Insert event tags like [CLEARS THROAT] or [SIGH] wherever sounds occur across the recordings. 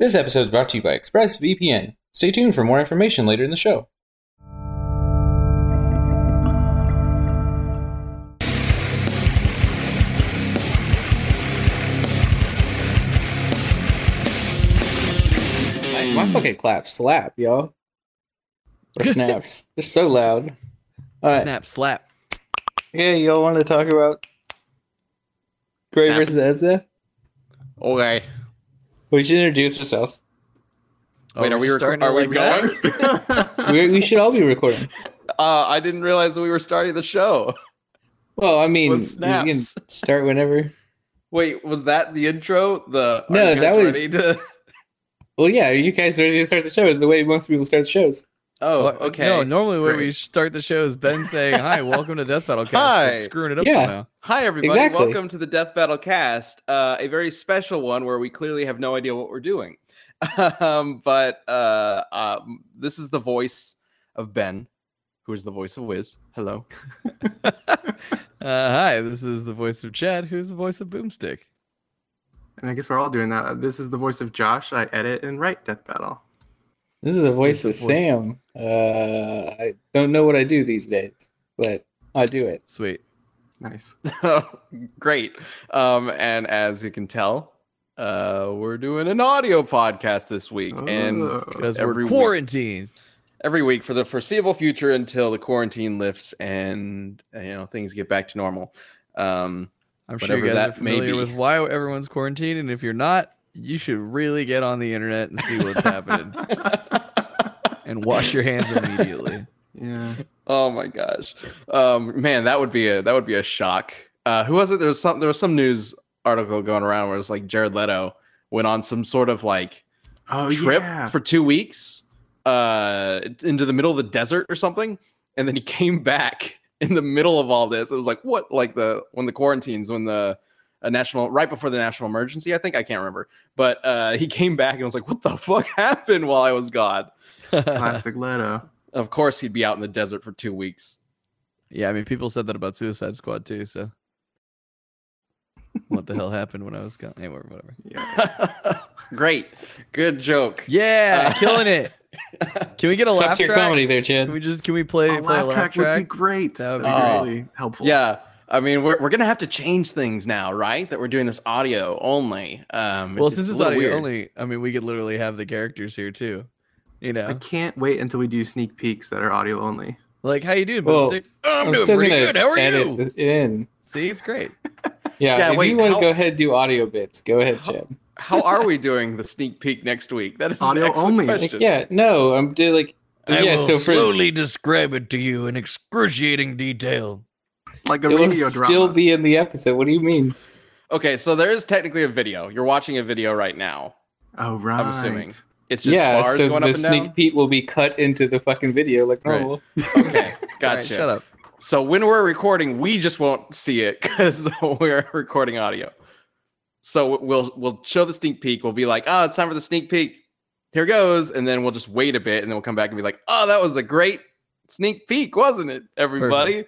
This episode is brought to you by ExpressVPN. Stay tuned for more information later in the show. My, my fucking claps slap, y'all. Or [LAUGHS] snaps. They're so loud. All right. Snap, slap. Yeah, y'all want to talk about Gray Snap. versus Ezra? Okay. We should introduce ourselves. Wait, Oh, are we we're reco- starting are we going? [LAUGHS] we, we should all be recording. uh, I didn't realize that we were starting the show. Well, I mean, With you can start whenever. Wait, was that the intro? The are No, you guys that was- ready to- Well, yeah, are you guys ready to start the show? Is the way most people start shows. Oh, okay. No, normally when we start the show is Ben saying, "Hi, [LAUGHS] welcome to Death Battle Cast." but Hi. screwing it up Yeah. somehow. Hi, everybody. Exactly. Welcome to the Death Battle Cast, uh, a very special one where we clearly have no idea what we're doing. [LAUGHS] um, but uh, um, this is the voice of Ben, who is the voice of Wiz. Hello. [LAUGHS] Uh, hi, this is the voice of Chad, who's the voice of Boomstick. And I guess we're all doing that. This is the voice of Josh. I edit and write Death Battle. This is the voice the of voice. Sam. Uh, I don't know what I do these days, but I do it. Sweet. Nice. [LAUGHS] Great. Um, and as you can tell, uh, we're doing an audio podcast this week, and Oh. Because Every we're week. every week for the foreseeable future until the quarantine lifts and uh, you know things get back to normal. Um, I'm sure you guys are that may familiar with why everyone's quarantined, and if you're not, you should really get on the internet and see what's happening [LAUGHS] and wash your hands immediately. [LAUGHS] yeah. oh my gosh, um, man, that would be a that would be a shock. Uh, who was it? There was some there was some news article going around where it was like Jared Leto went on some sort of like Oh trip yeah. for two weeks uh into the middle of the desert or something and then he came back [LAUGHS] in the middle of all this it was like what like the when the quarantines when the a national right before the national emergency i think i can't remember but uh he came back and was like what the fuck [LAUGHS] happened while i was gone Classic Leto. [LAUGHS] of course he'd be out in the desert for two weeks yeah, I mean, people said that about Suicide Squad too. So, what the hell happened when I was gone? Anyway, whatever. Yeah. [LAUGHS] great good joke Yeah, Uh, killing it. [LAUGHS] Can we get a laugh Cut to your track? comedy there, Chad. Can we just can we play a play a laugh laugh track, track? would be great. That would be be great. really helpful. yeah I mean, we're, we're gonna have to change things now, right? That we're doing this audio only. Um, well, since a it's audio weird. only, I mean, we could literally have the characters here too. You I can't wait until we do sneak peeks that are audio only. like how you doing, Well, Oh, I'm, I'm doing pretty good. How are edit you? it in. See, it's great. [LAUGHS] Yeah, Yeah, if wait, you want to go ahead and do audio bits, go ahead, How- Chad. How are we doing the sneak peek next week? That is an Audio only. Like, question. yeah, no, I'm doing like I yeah. so for describe it to you in excruciating detail. Like a it will drama. still be in the episode. What do you mean? Okay, so there is technically a video. You're watching a video right now. oh right. I'm assuming. It's just yeah, bars so going the up and sneak down. peek will be cut into the fucking video like Right. [LAUGHS] [LAUGHS] Okay, gotcha. right, shut up. So when we're recording, we just won't see it [LAUGHS] because we're recording audio. So we'll we'll show the sneak peek. We'll be like, oh, it's time for the sneak peek. Here goes, and then we'll just wait a bit, and then we'll come back and be like, oh, that was a great sneak peek, wasn't it, everybody?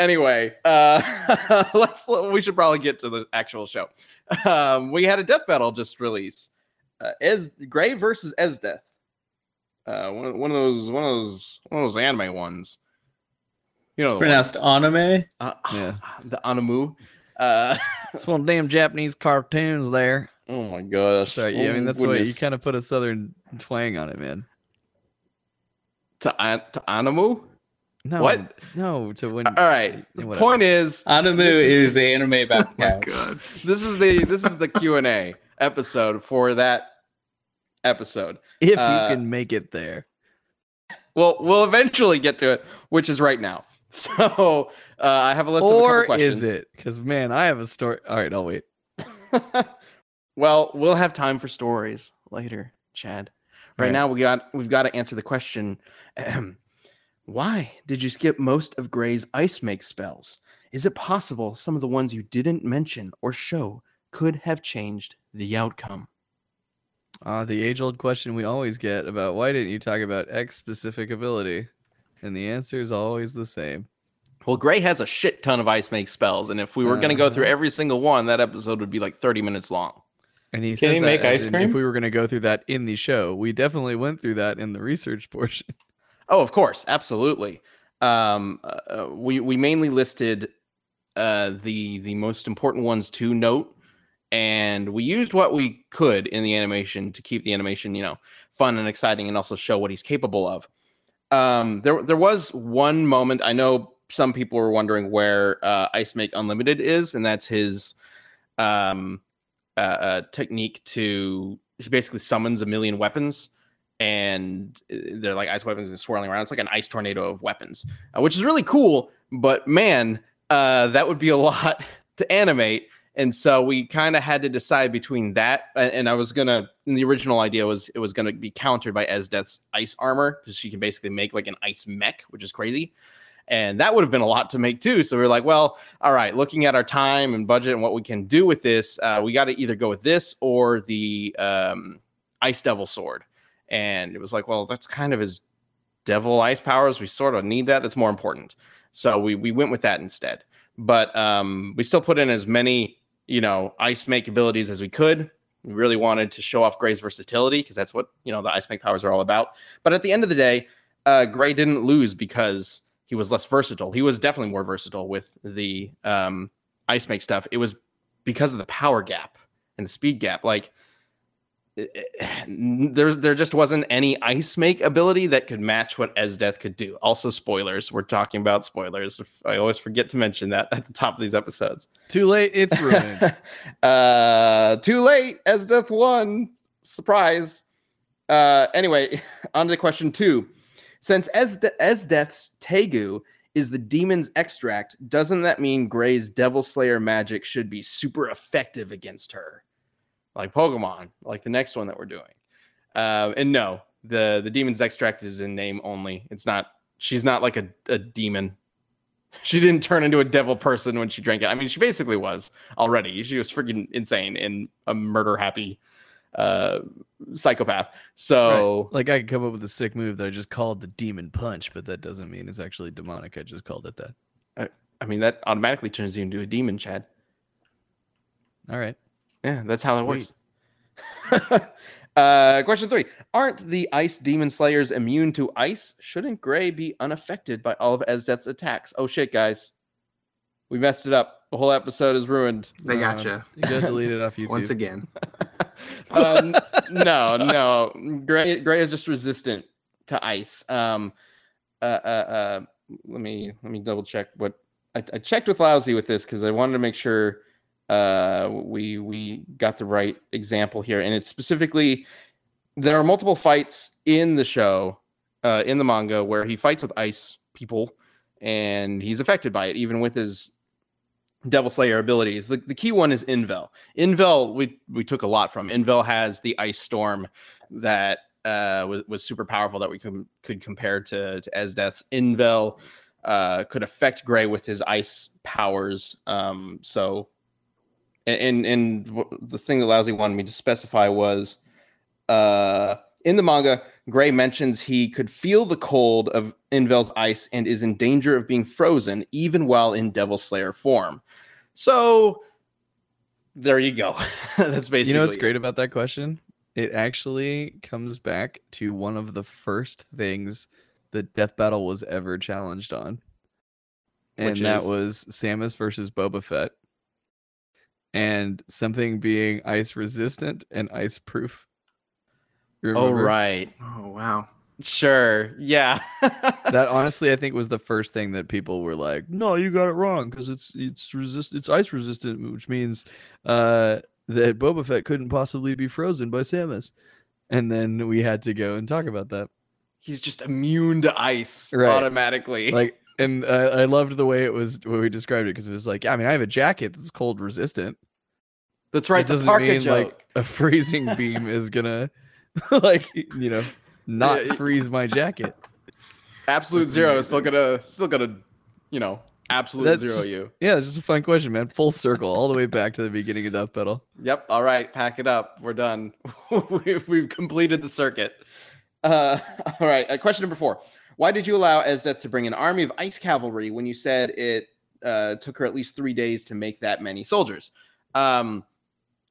Anyway, uh, let's we should probably get to the actual show. Um, we had a death battle just released. Uh, Ez Gray versus Esdeath. Uh, one, one of those one of those one of those anime ones. You know, the one- Pronounced anime. uh, [SIGHS] Yeah. the Anamu. Uh, [LAUGHS] It's one of damn Japanese cartoons there. oh my gosh. Sorry, yeah, I Oh mean that's what you kind of put a southern twang on it, man. to an- to Anamu. No, What? No, to when. All right. The Whatever. point is, Animu This is anime about [LAUGHS] Oh my god. this is the this is the Q and A episode for that episode. if uh, you can make it there. Well, we'll eventually get to it, which is right now. [LAUGHS] So uh, I have a list of a Or couple questions. is it? Because man, I have a story. All right, I'll wait. [LAUGHS] well, we'll have time for stories later, Chad. Right Right. now, we got we've got to answer the question: [CLEARS THROAT] Why did you skip most of Gray's ice make spells? Is it possible some of the ones you didn't mention or show could have changed the outcome? Uh, the age-old question we always get about why didn't you talk about X specific ability, and the answer is always the same. Well, Gray has a shit ton of ice make spells, and if we were going to go through Uh-huh. every single one, that episode would be like thirty minutes long. And he Can says he that make ice cream? If we were going to go through that in the show, we definitely went through that in the research [LAUGHS] portion. Oh, of course, absolutely. Um, uh, we we mainly listed uh, the the most important ones to note, and we used what we could in the animation to keep the animation, you know, fun and exciting, and also show what he's capable of. Um, there there was one moment I know some people were wondering where uh, Ice Make Unlimited is, and that's his um, uh, uh, technique to he basically summons a million weapons and uh, they're like ice weapons and swirling around. It's like an ice tornado of weapons, uh, which is really cool. But man, uh, that would be a lot [LAUGHS] to animate. And so we kind of had to decide between that and, I was gonna. And the original idea was it was gonna be countered by Esdeath's ice armor because she can basically make like an ice mech, which is crazy. And that would have been a lot to make too. So we are like, well, all right, looking at our time and budget and what we can do with this, uh, we got to either go with this or the um, Ice Devil Sword and it was like, well, that's kind of his devil ice powers. We sort of need that. That's more important. So we we went with that instead. But um, we still put in as many you know ice make abilities as we could. We really wanted to show off Gray's versatility because that's what you know the ice make powers are all about. But at the end of the day, uh, Gray didn't lose because he was less versatile. He was definitely more versatile with the um, ice make stuff. It was because of the power gap and the speed gap. Like there there just wasn't any ice make ability that could match what Esdeath could do. Also, spoilers. We're talking about spoilers. I always forget to mention that at the top of these episodes. Too late, it's ruined. [LAUGHS] uh, too late. Esdeath won. Surprise. Uh, anyway, [LAUGHS] on to question two. Since Esde- Esdeath's Teigu is the demon's extract, doesn't that mean Gray's Devil Slayer magic should be super effective against her? Like Pokemon, like the next one that we're doing. Uh, and no, the the demon's extract is in name only. It's not. She's not like a, a demon. [LAUGHS] She didn't turn into a devil person when she drank it. I mean, she basically was already. She was freaking insane and a murder happy uh, psychopath. So Like I could come up with a sick move that I just called the demon punch, but that doesn't mean it's actually demonic. I just called it that. I, I mean, that automatically turns you into a demon, Chad. All right. Yeah, that's how that works. [LAUGHS] uh, question three: Aren't the ice demon slayers immune to ice? Shouldn't Gray be unaffected by all of Esdeath's attacks? Oh shit, guys, we messed it up. The whole episode is ruined. They Uh, gotcha. You got deleted off [LAUGHS] YouTube. Once again. [LAUGHS] n- no, no, Gray, Gray is just resistant to ice. Um, uh, uh, uh, let me let me double check what I, I checked with Lousy with this because I wanted to make sure uh, we we got the right example here, and it's specifically there are multiple fights in the show, uh, in the manga, where he fights with ice people, and he's affected by it, even with his Devil Slayer abilities. The, the key one is Invel. Invel, we we took a lot from. Invel has the ice storm that uh, was, was super powerful that we could could compare to to Esdeath's. Invel uh, could affect Gray with his ice powers. Um, so, and and the thing that Lousy wanted me to specify was uh, in the manga, Gray mentions he could feel the cold of Invel's ice and is in danger of being frozen even while in Devil Slayer form. So there you go. [LAUGHS] That's basically You know what's it. great about that question? It actually comes back to one of the first things that Death Battle was ever challenged on. And Which that is? was Samus versus Boba Fett. And something being ice resistant and ice proof. Oh right. Oh wow. Sure. Yeah. [LAUGHS] That honestly, I think was the first thing that people were like, "No, you got it wrong because it's it's resist it's ice resistant, which means uh, that Boba Fett couldn't possibly be frozen by Samus." And then we had to go and talk about that. He's just immune to ice Right. automatically. Like, and uh, I loved the way it was when we described it because it was like, yeah, I mean, I have a jacket that's cold resistant. That's right. It The doesn't mean joke. like a freezing beam [LAUGHS] is gonna, [LAUGHS] like, you know, not freeze my jacket. Absolute zero is still gonna still gonna, you know, absolute That's zero just- you. Yeah, it's just a fun question, man. Full circle, all the way back to the beginning of Death Battle. Yep. All right. Pack it up. We're done. [LAUGHS] we've, we've completed the circuit. Uh, all right. Uh, question number four. Why did you allow Esdeath to bring an army of ice cavalry when you said it uh, took her at least three days to make that many soldiers? Um,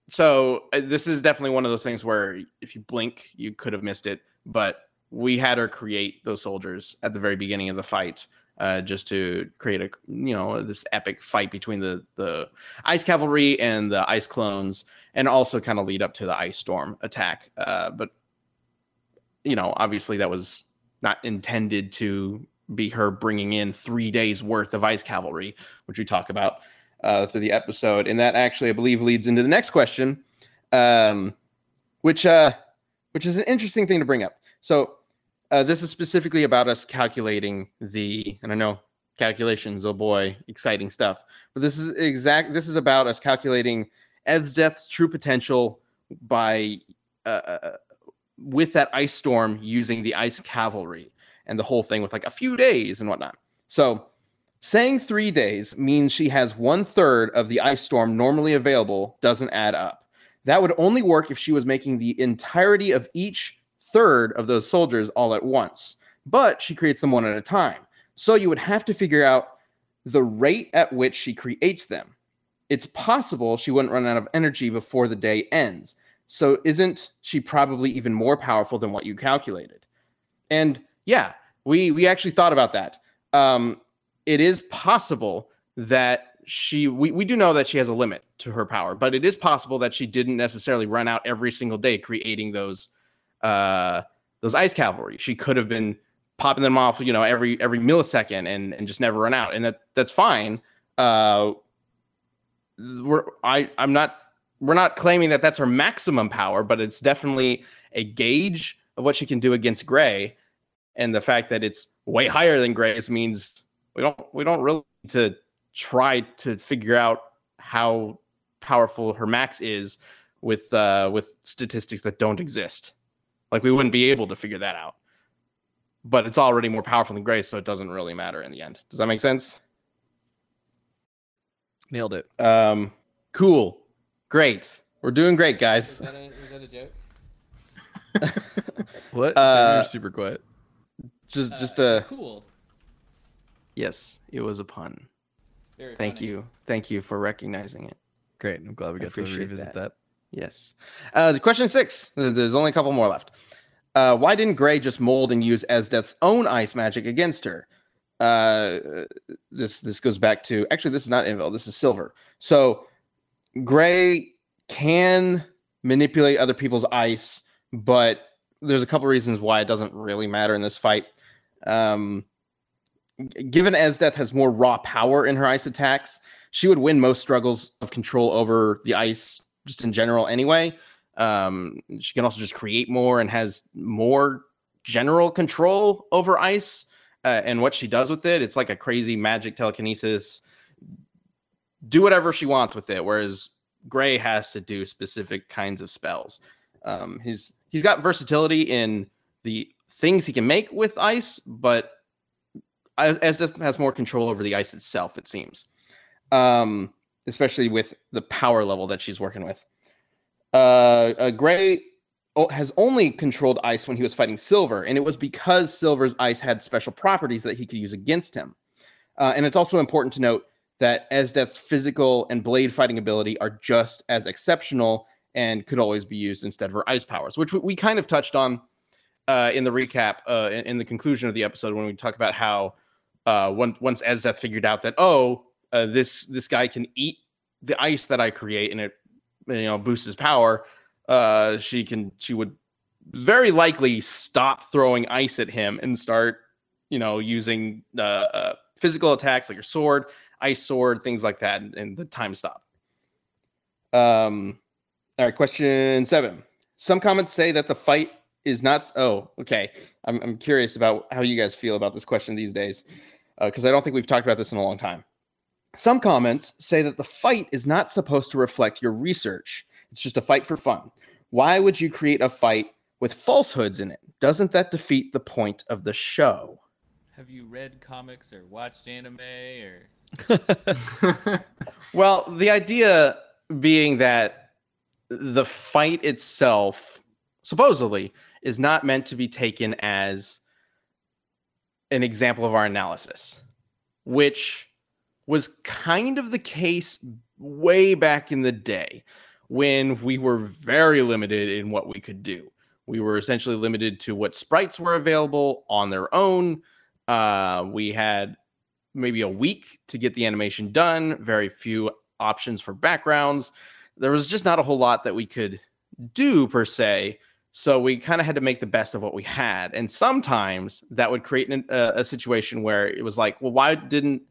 so uh, this is definitely one of those things where if you blink, you could have missed it. But we had her create those soldiers at the very beginning of the fight, uh, just to create a you know this epic fight between the the ice cavalry and the ice clones, and also kind of lead up to the ice storm attack. Uh, but you know, obviously that was not intended to be her bringing in three days worth of ice cavalry, which we talk about uh, through the episode, and that actually I believe leads into the next question, um, which uh, which is an interesting thing to bring up. So uh, this is specifically about us calculating the, and I know calculations, oh boy, exciting stuff. But this is exact. This is about us calculating Esdeath's true potential by uh, uh, with that ice storm using the ice cavalry and the whole thing with like a few days and whatnot. So saying three days means she has one third of the ice storm normally available doesn't add up. That would only work if she was making the entirety of each third of those soldiers all at once, but she creates them one at a time. So you would have to figure out the rate at which she creates them. It's possible she wouldn't run out of energy before the day ends. So isn't she probably even more powerful than what you calculated? And yeah, we we actually thought about that. Um, it is possible that she we, we do know that she has a limit to her power, but it is possible that she didn't necessarily run out every single day creating those uh those ice cavalry. She could have been popping them off, you know, every every millisecond and and just never run out. And that that's fine. Uh we're I I'm not we're not claiming that that's her maximum power, but it's definitely a gauge of what she can do against Gray and the fact that it's way higher than Gray's means we don't we don't really need to try to figure out how powerful her max is with uh, with statistics that don't exist. Like we wouldn't be able to figure that out. But it's already more powerful than Gray, so it doesn't really matter in the end. Does that make sense? Nailed it. Um, cool, great. We're doing great, guys. Was that a, was that a joke? [LAUGHS] What? Uh, You're super quiet. Just just Uh, a cool. yes. It was a pun. Very Thank funny. you, thank you for recognizing it. Great. I'm glad we got to revisit that. that. Yes. Uh, question six. There's only a couple more left. Uh, why didn't Gray just mold and use Esdeath's own ice magic against her? Uh, this this goes back to actually this is not Invel. This is Silver. So Gray can manipulate other people's ice, but there's a couple reasons why it doesn't really matter in this fight. Um, given Esdeath has more raw power in her ice attacks, she would win most struggles of control over the ice just in general anyway. Um, she can also just create more and has more general control over ice uh, and what she does with it. It's like a crazy magic telekinesis. Do whatever she wants with it, whereas Gray has to do specific kinds of spells. Um, he's he's got versatility in the things he can make with ice, but as, has more control over the ice itself. It seems um, especially with the power level that she's working with. Uh, uh, Gray has only controlled ice when he was fighting Silver, and it was because Silver's ice had special properties that he could use against him. Uh, and it's also important to note that Esdeath's physical and blade fighting ability are just as exceptional and could always be used instead of her ice powers, which we, kind of touched on uh, in the recap, uh, in, in the conclusion of the episode when we talk about how uh, once once Esdeath figured out that oh uh, this this guy can eat the ice that I create and it you know boosts his power, uh, she can she would very likely stop throwing ice at him and start you know using uh, physical attacks like her sword, ice sword, things like that, and, and the time stop. Um, all right, question seven. Some comments say that the fight is not. Oh, okay. I'm I'm curious about how you guys feel about this question these days, because I don't think we've talked about this in a long time. Some comments say that the fight is not supposed to reflect your research. It's just a fight for fun. Why would you create a fight with falsehoods in it? Doesn't that defeat the point of the show? Have you read comics or watched anime or? [LAUGHS] Well, the idea being that the fight itself, supposedly, is not meant to be taken as an example of our analysis, which was kind of the case way back in the day when we were very limited in what we could do. We were essentially limited to what sprites were available on their own. Uh, we had maybe a week to get the animation done, very few options for backgrounds. There was just not a whole lot that we could do per se. So we kind of had to make the best of what we had. And sometimes that would create an, uh, a situation where it was like, well, why didn't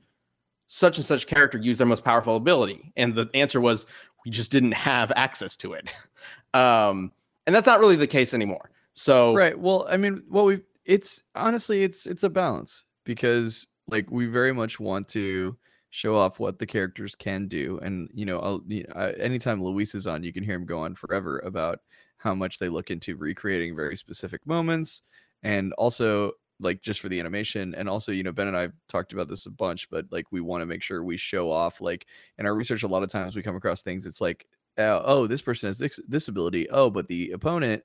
such and such character use their most powerful ability? And the answer was, we just didn't have access to it. [LAUGHS] um, and that's not really the case anymore. So Right. Well, I mean, what we it's honestly it's it's a balance because like we very much want to show off what the characters can do and you know I'll, I, anytime luis is on you can hear him go on forever about how much they look into recreating very specific moments and also like just for the animation and also you know ben and i've talked about this a bunch but like we want to make sure we show off like in our research a lot of times we come across things it's like uh, oh this person has this, this ability. Oh but the opponent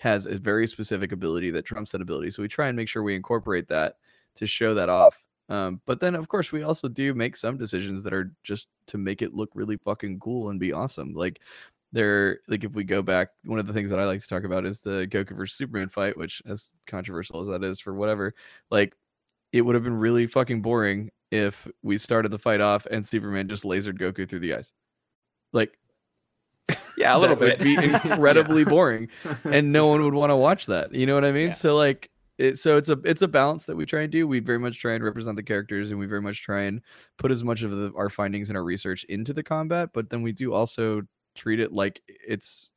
has a very specific ability that trumps that ability so we try and make sure we incorporate that to show that off um, but then, of course, we also do make some decisions that are just to make it look really fucking cool and be awesome. Like, there, like if we go back, one of the things that I like to talk about is the Goku versus Superman fight, which, as controversial as that is for whatever, like, it would have been really fucking boring if we started the fight off and Superman just lasered Goku through the eyes. Like, yeah, a little that would bit. be [LAUGHS] incredibly boring, and no one would want to watch that. You know what I mean? Yeah. So like, it, so it's a it's a balance that we try and do. We very much try and represent the characters, and we very much try and put as much of the, our findings and our research into the combat. But then we do also treat it like it's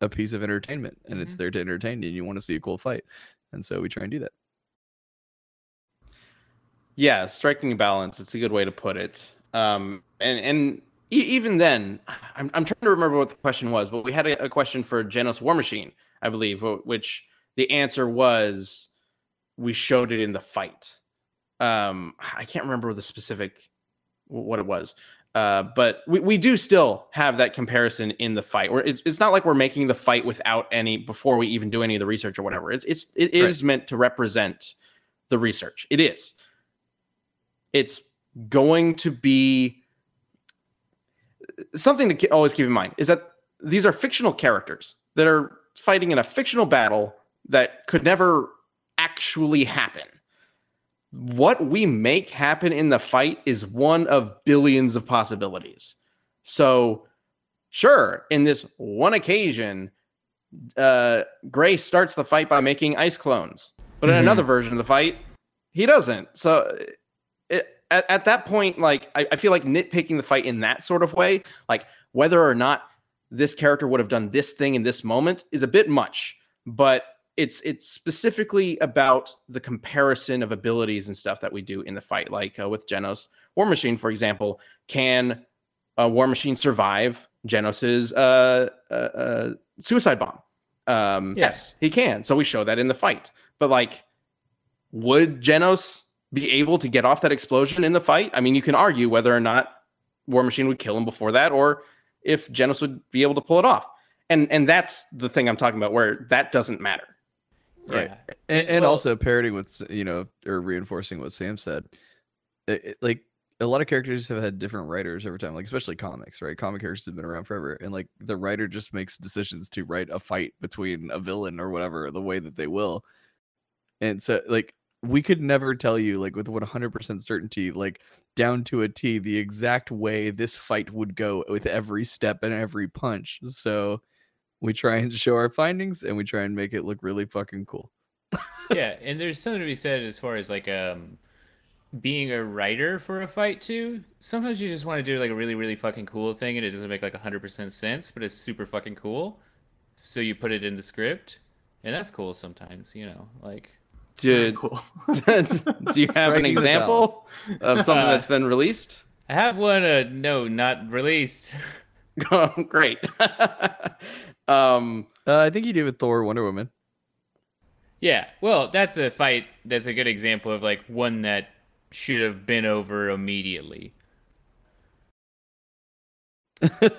a piece of entertainment, and it's Mhm. there to entertain you. And you want to see a cool fight, and so we try and do that. Yeah, striking a balance. It's a good way to put it. Um, and and even then, I'm I'm trying to remember what the question was, but we had a, a question for Genos War Machine, I believe, which the answer was we showed it in the fight. Um, I can't remember the specific what it was. Uh, but we, we do still have that comparison in the fight. Where it's, it's not like we're making the fight without any before we even do any of the research or whatever. It's it's it Right. is meant to represent the research. It is. It's going to be something to always keep in mind is that these are fictional characters that are fighting in a fictional battle that could never actually happen. What we make happen in the fight is one of billions of possibilities. So, sure, in this one occasion, uh, Gray starts the fight by making ice clones, but in Mhm. another version of the fight, he doesn't. So, at, at that point, like I, I feel like nitpicking the fight in that sort of way, like whether or not this character would have done this thing in this moment, is a bit much. But it's it's specifically about the comparison of abilities and stuff that we do in the fight, like uh, with Genos War Machine, for example. Can a War Machine survive Genos's uh, uh, uh, suicide bomb? Um, Yeah. Yes, he can. So we show that in the fight. But like, would Genos be able to get off that explosion in the fight? I mean, you can argue whether or not War Machine would kill him before that, or if Genos would be able to pull it off. And and that's the thing I'm talking about, where that doesn't matter. Right. Yeah. and, and Well- also parroting with you know or reinforcing what sam said it, it- like a lot of characters have had different writers over time like especially comics right comic characters have been around forever and like the writer just makes decisions to write a fight between a villain or whatever the way that they will and so like we could never tell you like with 100% certainty like down to a t the exact way this fight would go with every step and every punch so we try and show our findings and we try and make it look really fucking cool [LAUGHS] yeah, and there's something to be said as far as like um being a writer for a fight too. Sometimes you just want to do like a really really fucking cool thing and it doesn't make like 100% sense, but it's super fucking cool. So you put it in the script, and that's cool sometimes, you know, like Do, cool. [LAUGHS] do you [LAUGHS] have an example of something that's been released? I have one uh no, not released. [LAUGHS] Oh, Great. um, Uh, I think you did with Thor, Wonder Woman. Yeah, well, that's a fight. That's a good example of like one that should have been over immediately.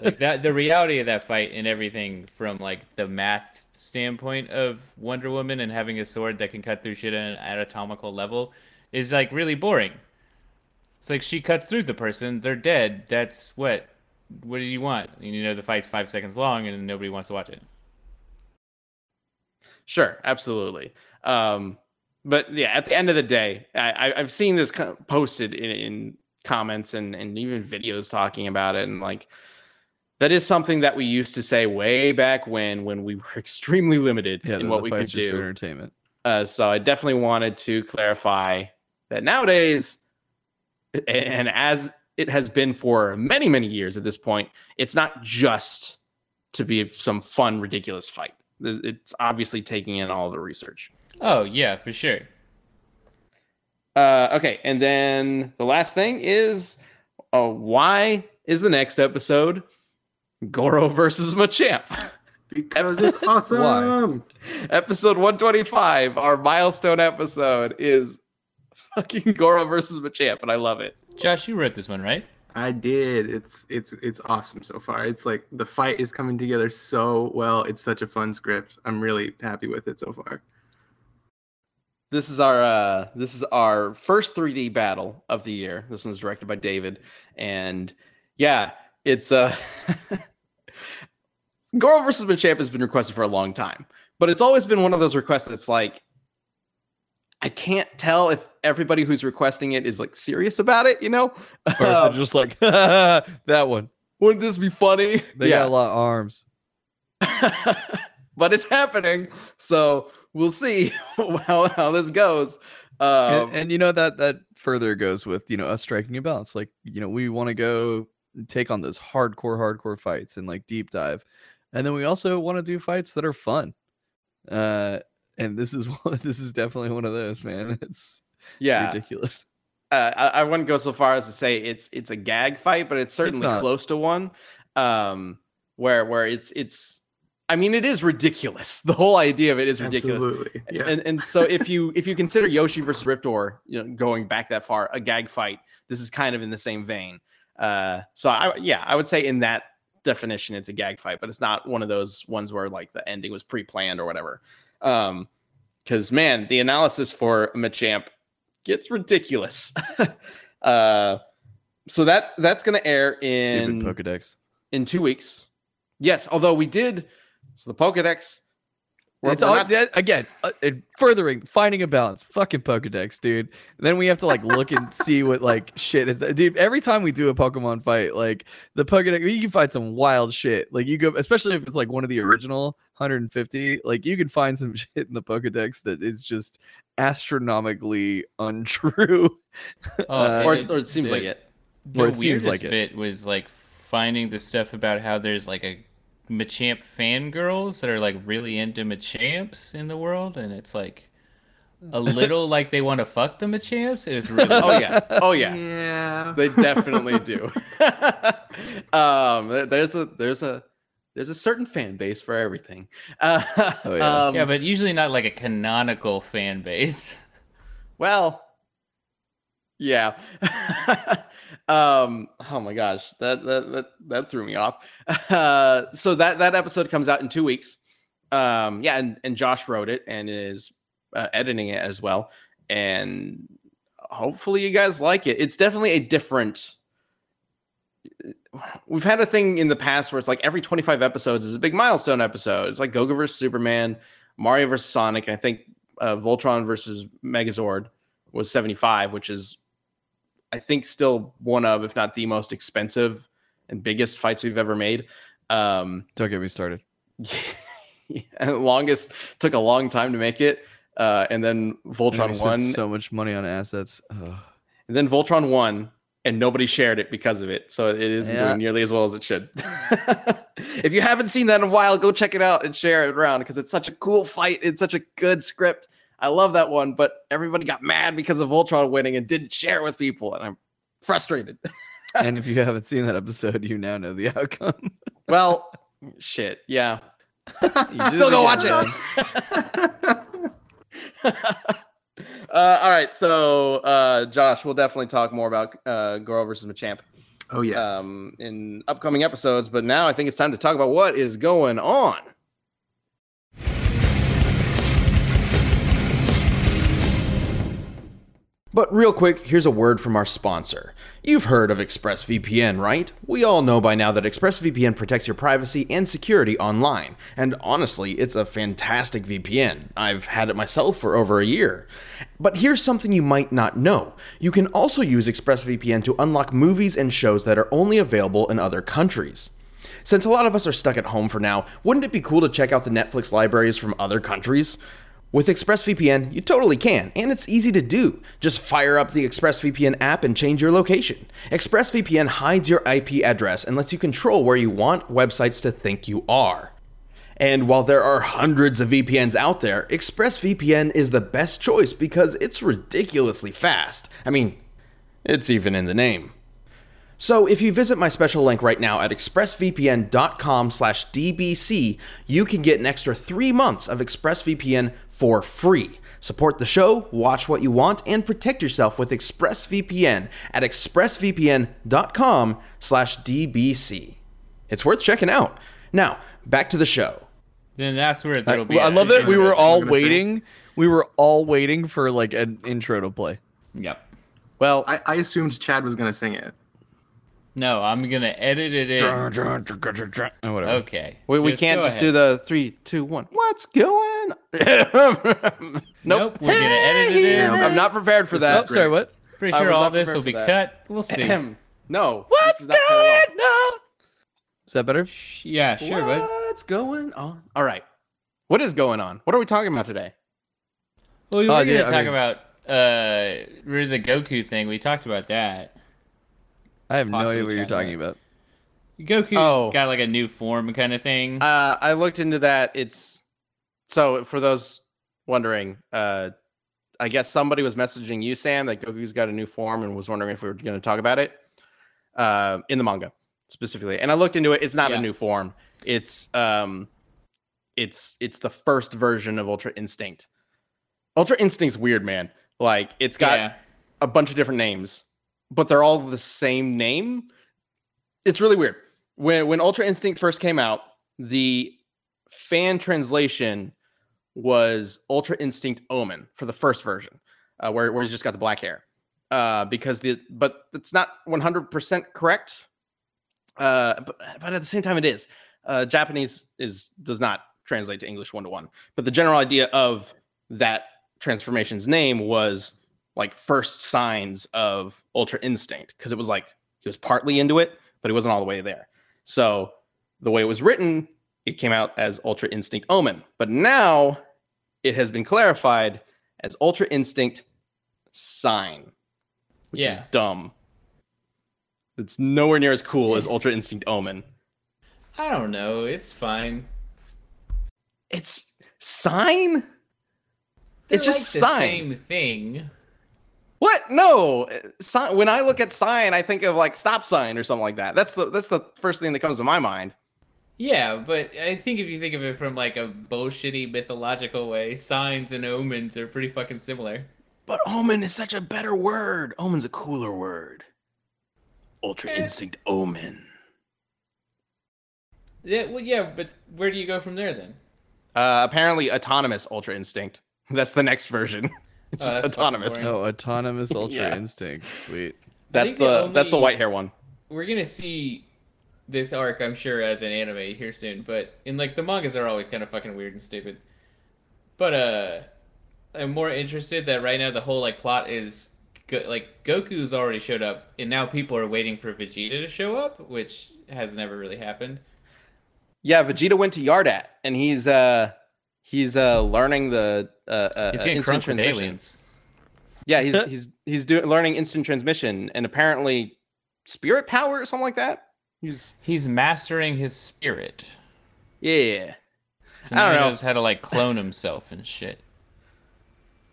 like that, the reality of that fight and everything from like the math standpoint of Wonder Woman and having a sword that can cut through shit at an anatomical level is like really boring. It's like she cuts through the person, they're dead. That's what what do you want? You know the fight's five seconds long, and nobody wants to watch it. Sure, absolutely. Um, but yeah, at the end of the day, I, I've seen this posted in, in comments and, and even videos talking about it, and like that is something that we used to say way back when when we were [LAUGHS] extremely limited Yeah, in the- what the we could fight's just for do. entertainment. Uh, so I definitely wanted to clarify that nowadays, and as it has been for many many years at this point, it's not just to be some fun ridiculous fight. It's obviously taking in all the research. Oh yeah, for sure. Uh, okay, and then the last thing is, uh, why is the next episode Goro versus Machamp? Because it's [LAUGHS] awesome. episode 125, our milestone episode, is fucking Goro versus Machamp, and I love it. Josh, you wrote this one, right? I did. It's it's it's awesome so far. It's like the fight is coming together so well. It's such a fun script. I'm really happy with it so far. This is our uh, this is our first 3D battle of the year. This one's directed by David, and yeah, it's uh, [LAUGHS] Goro versus Machamp has been requested for a long time, but it's always been one of those requests that's like, I can't tell if everybody who's requesting it is like serious about it. You know, Or if Um, just like [LAUGHS] that one. wouldn't this be funny? They got a lot of arms. [LAUGHS] but it's happening, so we'll see [LAUGHS] how how this goes. Um, and, and you know that that further goes with you know us striking a balance. Like you know we want to go take on those hardcore hardcore fights and like deep dive, and then we also want to do fights that are fun. Uh, and this is [LAUGHS] one. This is definitely one of those, man. It's yeah, ridiculous. uh, I, I wouldn't go so far as to say it's it's a gag fight, but it's certainly not. close to one. Um, where where it's it's, I mean, it is ridiculous. [LAUGHS] The whole idea of it is ridiculous. Absolutely. Yeah. And and so if you if you consider Yoshi versus Riptor, you know, going back that far, a gag fight, this is kind of in the same vein. Uh, so I yeah, I would say in that definition, it's a gag fight, but it's not one of those ones where like the ending was pre-planned or whatever. Um, because man, the analysis for Machamp gets ridiculous. [LAUGHS] uh, so that that's gonna air in Stupid Pokedex. in two weeks. Yes, although we did so the Pokedex. We're- it's we're all not- that, again uh, it- furthering finding a balance. Fucking Pokedex, dude. And then we have to like look and see what like shit is. Dude, every time we do a Pokemon fight, like the Pokedex, you can find some wild shit. Like you go, especially if it's like one of the original 150. Like you can find some [LAUGHS] shit in the Pokedex that is just astronomically untrue. Oh, Uh, or, it- or it seems the- like it. The Or it seems weirdest like it. bit was like finding the stuff about how there's like a Machamp fangirls that are like really into Machamps in the world, and it's like a little like they want to fuck the Machamps. It's really Oh yeah. [LAUGHS] Oh yeah. yeah. They definitely do. [LAUGHS] um, there's a there's a there's a certain fan base for everything. Uh, Oh, yeah. um, yeah, but usually not like a canonical fan base. well, yeah. [LAUGHS] um, oh my gosh, that that that, that threw me off. Uh, so that that episode comes out in two weeks. Um, yeah, and, and Josh wrote it and is uh, editing it as well. And hopefully you guys like it. It's definitely a different. We've had a thing in the past where it's like every 25 episodes is a big milestone episode. It's like Goku versus Superman, Mario versus Sonic, and I think uh, Voltron versus Megazord was 75, which is, I think, still one of, if not the most expensive and biggest fights we've ever made. Um, Don't get me started. [LAUGHS] and longest took a long time to make it. Uh, and then Voltron won, so much money on assets. Ugh. and then Voltron won, and nobody shared it because of it. So it isn't Yeah. doing nearly as well as it should. [LAUGHS] if you haven't seen that in a while, go check it out and share it around because it's such a cool fight. It's such a good script. I love that one, but everybody got mad because of Voltron winning and didn't share it with people, and I'm frustrated. [LAUGHS] and if you haven't seen that episode, you now know the outcome. [LAUGHS] well, shit, yeah. You [LAUGHS] Still go watch it. uh, all right, so uh, Josh, we'll definitely talk more about uh, Goro versus Machamp Oh yes. um, in upcoming episodes. But now I think it's time to talk about what is going on. But real quick, here's a word from our sponsor. You've heard of ExpressVPN, right? We all know by now that ExpressVPN protects your privacy and security online. And honestly, it's a fantastic VPN. I've had it myself for over a year. But here's something you might not know. You can also use ExpressVPN to unlock movies and shows that are only available in other countries. Since a lot of us are stuck at home for now, wouldn't it be cool to check out the Netflix libraries from other countries? With ExpressVPN, you totally can, and it's easy to do. Just fire up the ExpressVPN app and change your location. ExpressVPN hides your IP address and lets you control where you want websites to think you are. And while there are hundreds of VPNs out there, ExpressVPN is the best choice because it's ridiculously fast. I mean, it's even in the name. So if you visit my special link right now at expressvpn.com slash dbc, you can get an extra three months of ExpressVPN for free. Support the show, watch what you want, and protect yourself with ExpressVPN at expressvpn.com slash dbc. It's worth checking out. Now, back to the show. Then that's where I, that'll be. I at. love that we were all I'm gonna say. waiting. We were all waiting for like an intro to play. Yep. Well, I, I assumed Chad was gonna sing it. No, I'm gonna edit it in. Oh, whatever. Okay. we, we Just can't go just ahead. do the three, two, one. What's going [LAUGHS] Nope. Nope. We're gonna edit it in. I'm not prepared for that. Oh, sorry, what? Pretty I sure was all not this prepared will be that. cut. We'll see. Ahem. no. What's this is not cut at all. on? Is that better? yeah, sure, bud. What's going on? All right. What is going on? What are we talking about today? Well, we were Oh, gonna yeah, I talk mean- about uh, rid of the Goku thing. We talked about that. I have no idea what you're talking about. Goku's Oh. got like a new form kind of thing. Uh, I looked into that. It's so for those wondering, uh, I guess somebody was messaging you, Sam, that Goku's got a new form and was wondering if we were going to talk about it uh, in the manga specifically. And I looked into it. It's not Yeah. a new form. It's um, it's it's the first version of Ultra Instinct. Ultra Instinct's weird, man. Like it's got yeah. a bunch of different names, but they're all the same name. It's really weird. When when Ultra Instinct first came out, the fan translation was Ultra Instinct Omen for the first version, uh, where where he's just got the black hair. Uh, because the but it's not 100% correct. Uh, but, but at the same time, it is. Uh, Japanese is does not translate to English one to one. But the general idea of that transformation's name was like first signs of Ultra Instinct because it was like he was partly into it, but he wasn't all the way there. So the way it was written, it came out as Ultra Instinct Omen. But now it has been clarified as Ultra Instinct Sign, which is dumb. It's nowhere near as cool as Ultra Instinct Omen. I don't know. It's fine. It's Sign? They're It's just like the sign. same thing. What? No. Sign, when I look at sign, I think of like stop sign or something like that. That's the that's the first thing that comes to my mind. Yeah, but I think if you think of it from like a bullshitty mythological way, signs and omens are pretty fucking similar. But omen is such a better word. Omen's a cooler word. Ultra Eh. Instinct Omen. Yeah, well, yeah, but where do you go from there then? Uh, apparently, autonomous Ultra Instinct. [LAUGHS] That's the next version. It's Oh, just that's fucking autonomous. boring. Oh, autonomous [LAUGHS] ultra Yeah. instinct. Sweet. That's think the the that's the white hair one. We're gonna see this arc, I'm sure, as an anime here soon. But in like the mangas are always kind of fucking weird and stupid. But uh, I'm more interested that right now the whole like plot is go- like Goku's already showed up, and now people are waiting for Vegeta to show up, which has never really happened. Yeah, Vegeta went to Yardrat, and he's uh he's uh learning the uh, uh He's getting instant crunked with transmission. aliens. Yeah, he's he's he's doing learning instant transmission, and apparently spirit power or something like that. He's He's mastering his spirit. yeah. So I don't he know. knows how to like clone himself and shit.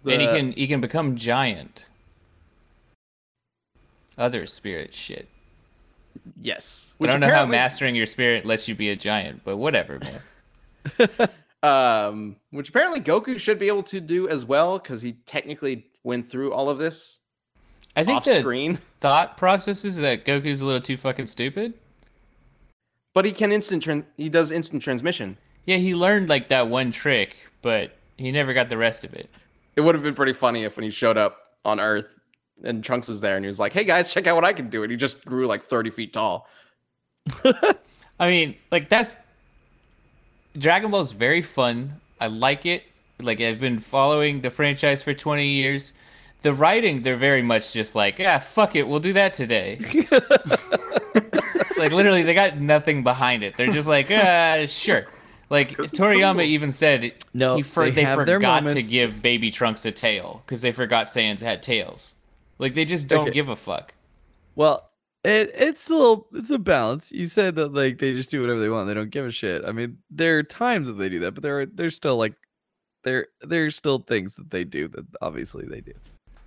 and he can he can become giant. Other spirit shit. yes. I don't know how mastering your spirit lets you be a giant, but whatever, man. [LAUGHS] um, which apparently Goku should be able to do as well because he technically went through all of this I think the screen. [LAUGHS] thought process is that Goku's a little too fucking stupid. But he can instant tran- he does instant transmission. Yeah, he learned like that one trick, but he never got the rest of it. It would have been pretty funny if when he showed up on Earth, and Trunks was there, and he was like, "Hey guys, check out what I can do!" And he just grew like thirty feet tall. [LAUGHS] I mean, like that's Dragon Ball is very fun. I like it. Like I've been following the franchise for 20 years. The writing, they're very much just like, yeah, fuck it, we'll do that today. [LAUGHS] like literally, they got nothing behind it. They're just like, uh, sure. Like Toriyama cool. even said, No, he for, they they, forgot to give Baby Trunks a tail because they forgot Saiyans had tails. Like they just don't Okay. give a fuck. Well, it, it's a little, it's a balance. You said that like they just do whatever they want. They don't give a shit. I mean, there are times that they do that, but there are there's still like there there's still things that they do that obviously they do.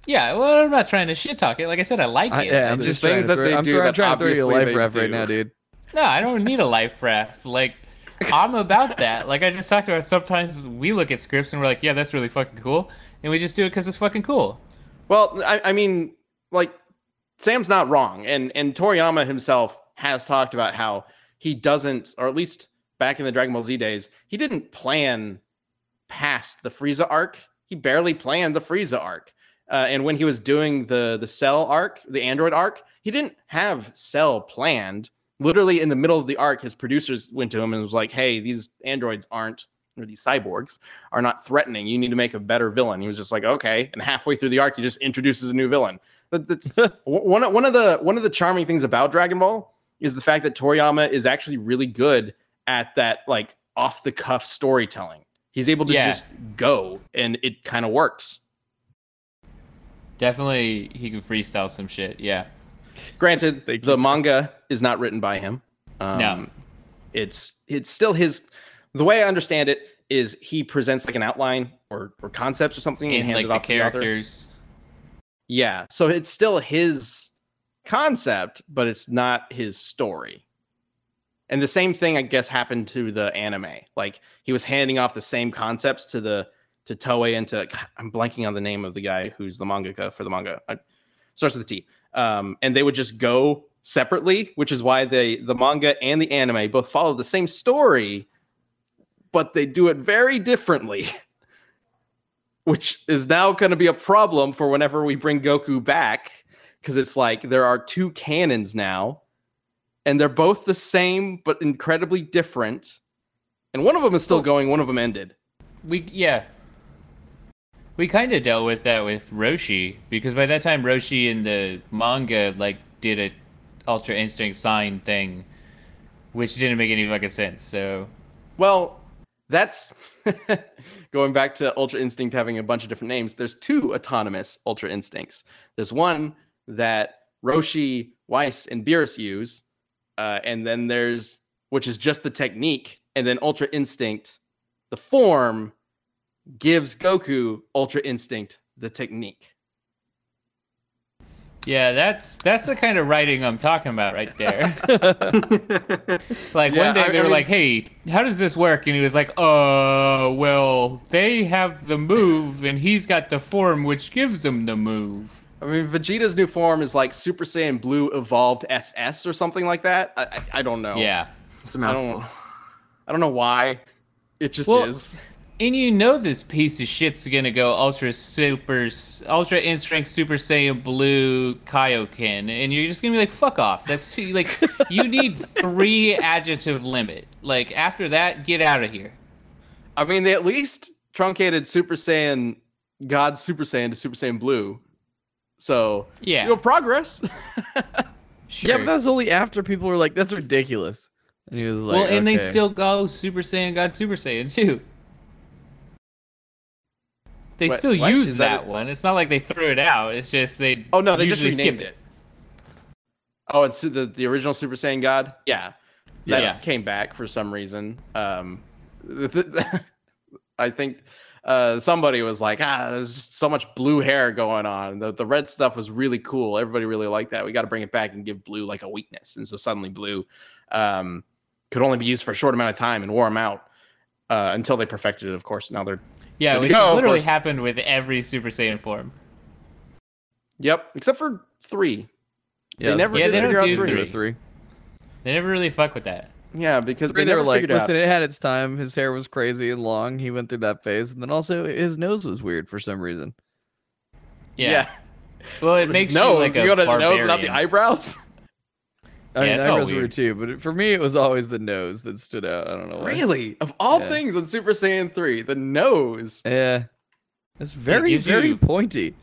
Yeah, well, I'm not trying to shit talk it. Like I said, I like I, it. yeah, I I'm There's just things that throw, they I'm, do throw- I'm that trying to throw you a life they ref right now, dude. No, I don't need a life raft. Like, I'm about that. Like, I just talked about sometimes we look at scripts and we're like, yeah, that's really fucking cool. And we just do it because it's fucking cool. Well, I, I mean, like Sam's not wrong, and and Toriyama himself has talked about how he doesn't, or at least back in the Dragon Ball Z days, he didn't plan past the Frieza arc. He barely planned the Frieza arc. Uh, and when he was doing the the Cell arc, the Android arc, he didn't have Cell planned. Literally in the middle of the arc, his producers went to him and was like, "Hey, these androids aren't, or these cyborgs are not threatening. You need to make a better villain." He was just like, "Okay." And halfway through the arc, he just introduces a new villain. That, that's [LAUGHS] one of- one of the one of the charming things about Dragon Ball is the fact that Toriyama is actually really good at that like off the cuff storytelling. He's able to Yeah. just go, and it kind of works. Definitely, he can freestyle some shit. Yeah. Granted, the manga is not written by him. Um, No. it's it's still his. The way I understand it is he presents like an outline or or concepts or something and And hands like it the off to the characters. Yeah, so it's still his concept, but it's not his story. And the same thing, I guess, happened to the anime. Like he was handing off the same concepts to the to Toei and to God, I'm blanking on the name of the guy who's the mangaka for the manga. I, starts with a T. Um, and they would just go separately, which is why they the manga and the anime both follow the same story, but they do it very differently. [LAUGHS] which is now going to be a problem for whenever we bring Goku back because it's like there are two canons now and they're both the same but incredibly different and one of them is still going one of them ended We, yeah. We kind of dealt with that with Roshi because by that time Roshi in the manga like did a Ultra Instinct sign thing, which didn't make any fucking sense. So well that's [LAUGHS] going back to ultra instinct having a bunch of different names there's two autonomous ultra instincts. There's one that roshi Whis and beerus use uh, and then there's which is just the technique and then ultra instinct the form gives goku ultra instinct the technique yeah, that's that's the kind of writing I'm talking about right there. [LAUGHS] [LAUGHS] Like Yeah, one day I- they I were mean- like, "Hey, how does this work?" And he was like, "Uh, well, they have the move, and he's got the form which gives him the move." i mean vegeta's new form is like super saiyan blue evolved ss or something like that i, I, I don't know Yeah, It's a I don't- mouthful. i don't know why it just Well, is and you know this piece of shit's gonna go Ultra Super, Ultra Instinct Super Saiyan Blue Kaioken, and you're just gonna be like, "Fuck off!" That's too like you need [LAUGHS] three adjective limit. Like after that, get out of here. I mean, they at least truncated Super Saiyan God Super Saiyan to Super Saiyan Blue. So, Yeah, you know, progress. [LAUGHS] sure. Yeah, but that was only after people were like, "That's ridiculous," and he was like, well, and they still go Super Saiyan God Super Saiyan too. They What- still what? use Is that that, one. It's not like they threw it out. It's just they. oh no, they just renamed skip it. Oh, it's the the original Super Saiyan God. Yeah, that Yeah. came back for some reason. Um, [LAUGHS] I think uh, somebody was like, ah, there's just so much blue hair going on. The the red stuff was really cool. Everybody really liked that. We got to bring it back and give blue like a weakness. And so suddenly blue um, could only be used for a short amount of time and wore them out uh, until they perfected it. Of course, now they're Yeah, which go, literally happened with every Super Saiyan form. Yep, except for three. Yeah, they never Yeah, did they don't do three. three. three. They never really fuck with that. Yeah, because Three, they, they never were like, figured out. listen, it had its time. His hair was crazy and long. He went through that phase, and then also his nose was weird for some reason. Yeah. yeah. Well, it makes nose. you like a you go to the nose, not the eyebrows. I Yeah, mean, eyebrows were weird. too, but for me, it was always the nose that stood out. I don't know why. Really? Of all Yeah. things on Super Saiyan 3, the nose. Yeah, it's very, gives very you- pointy.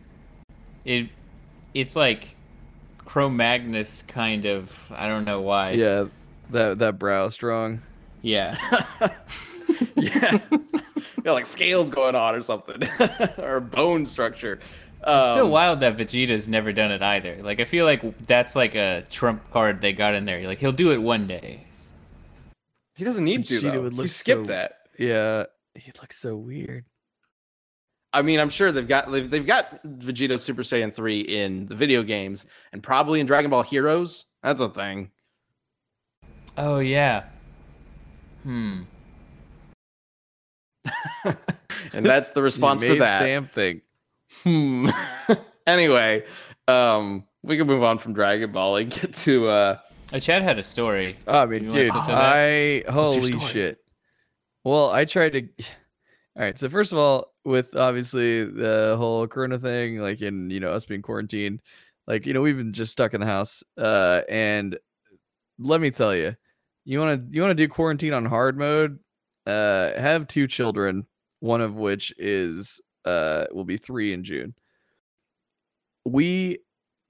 It, it's like Cro-Magnus kind of. I don't know why. Yeah, that that brow strong. Yeah. [LAUGHS] [LAUGHS] yeah. [LAUGHS] Got like scales going on or something. or bone structure. It's so Um, wild that Vegeta's never done it either. Like I feel like that's like a trump card they got in there. Like he'll do it one day. He doesn't need to. Vegeta Though. would He skipped so- that. Yeah, he looks so weird. I mean, I'm sure they've got they've, they've got Vegeta Super Saiyan 3 in the video games and probably in Dragon Ball Heroes. That's a thing. Oh yeah. Hmm. [LAUGHS] and that's the [LAUGHS] response You to that. Sam think. Hmm. [LAUGHS] anyway, um, we can move on from Dragon Ball and get to uh Uh, Chad had a story. I mean, You dude, sit to that? I holy shit. Well, I tried to. [SIGHS] All right, so first of all, with obviously the whole Corona thing, like in you know us being quarantined, like you know we've been just stuck in the house, uh, and let me tell you, you want to you want to do quarantine on hard mode, uh, have two children, one of which is uh will be three in June. We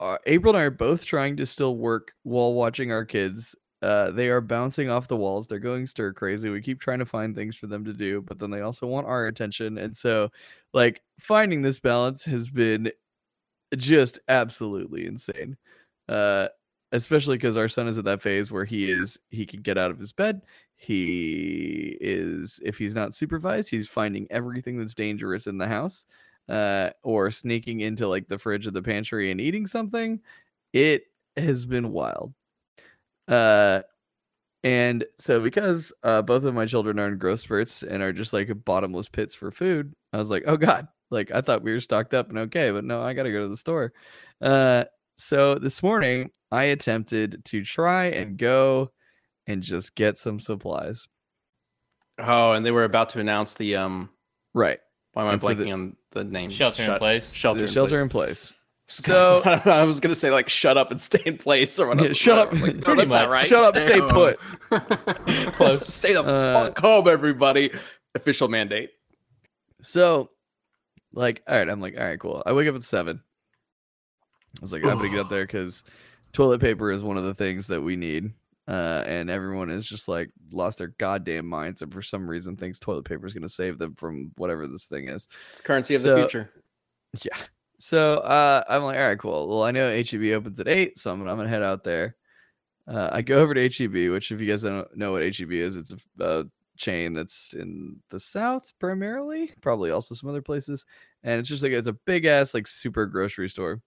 uh, April and I are both trying to still work while watching our kids. Uh, they are bouncing off the walls. They're going stir crazy. We keep trying to find things for them to do, but then they also want our attention. And so, like, finding this balance has been just absolutely insane. Uh, especially because our son is at that phase where he is he can get out of his bed. He is if he's not supervised, he's finding everything that's dangerous in the house uh, or sneaking into like the fridge or the pantry and eating something. It has been wild. Uh, and so because uh, both of my children are in growth spurts and are just like bottomless pits for food, I was like, oh god, like I thought we were stocked up and okay, but no, I gotta go to the store. Uh, so this morning I attempted to try and go and just get some supplies. oh, and they were about to announce the um Right. why am I And so the- blanking on the name? Shelter in place. Shelter the in shelter place. in place. [LAUGHS] So So I was gonna say like shut up and stay in place or whatever. Yeah, shut up. Like, [LAUGHS] no, Pretty that's not much. right. shut up, stay Damn. put. [LAUGHS] Close. Stay the Uh, fuck home, everybody. Official mandate. So, like, all right, I'm like, all right, cool. I wake up at seven. I was like, I'm gonna get up there because toilet paper is one of the things that we need. Uh, and everyone is just like lost their goddamn minds, and for some reason thinks toilet paper is gonna save them from whatever this thing is. It's the currency of So- the future. Yeah. So uh, I'm like, all right, cool. Well, I know HEB opens at eight, so I'm gonna, I'm gonna head out there. Uh, I go over to HEB, which if you guys don't know what HEB is, it's a uh, chain that's in the south primarily, probably also some other places, and it's just like it's a big ass like super grocery store.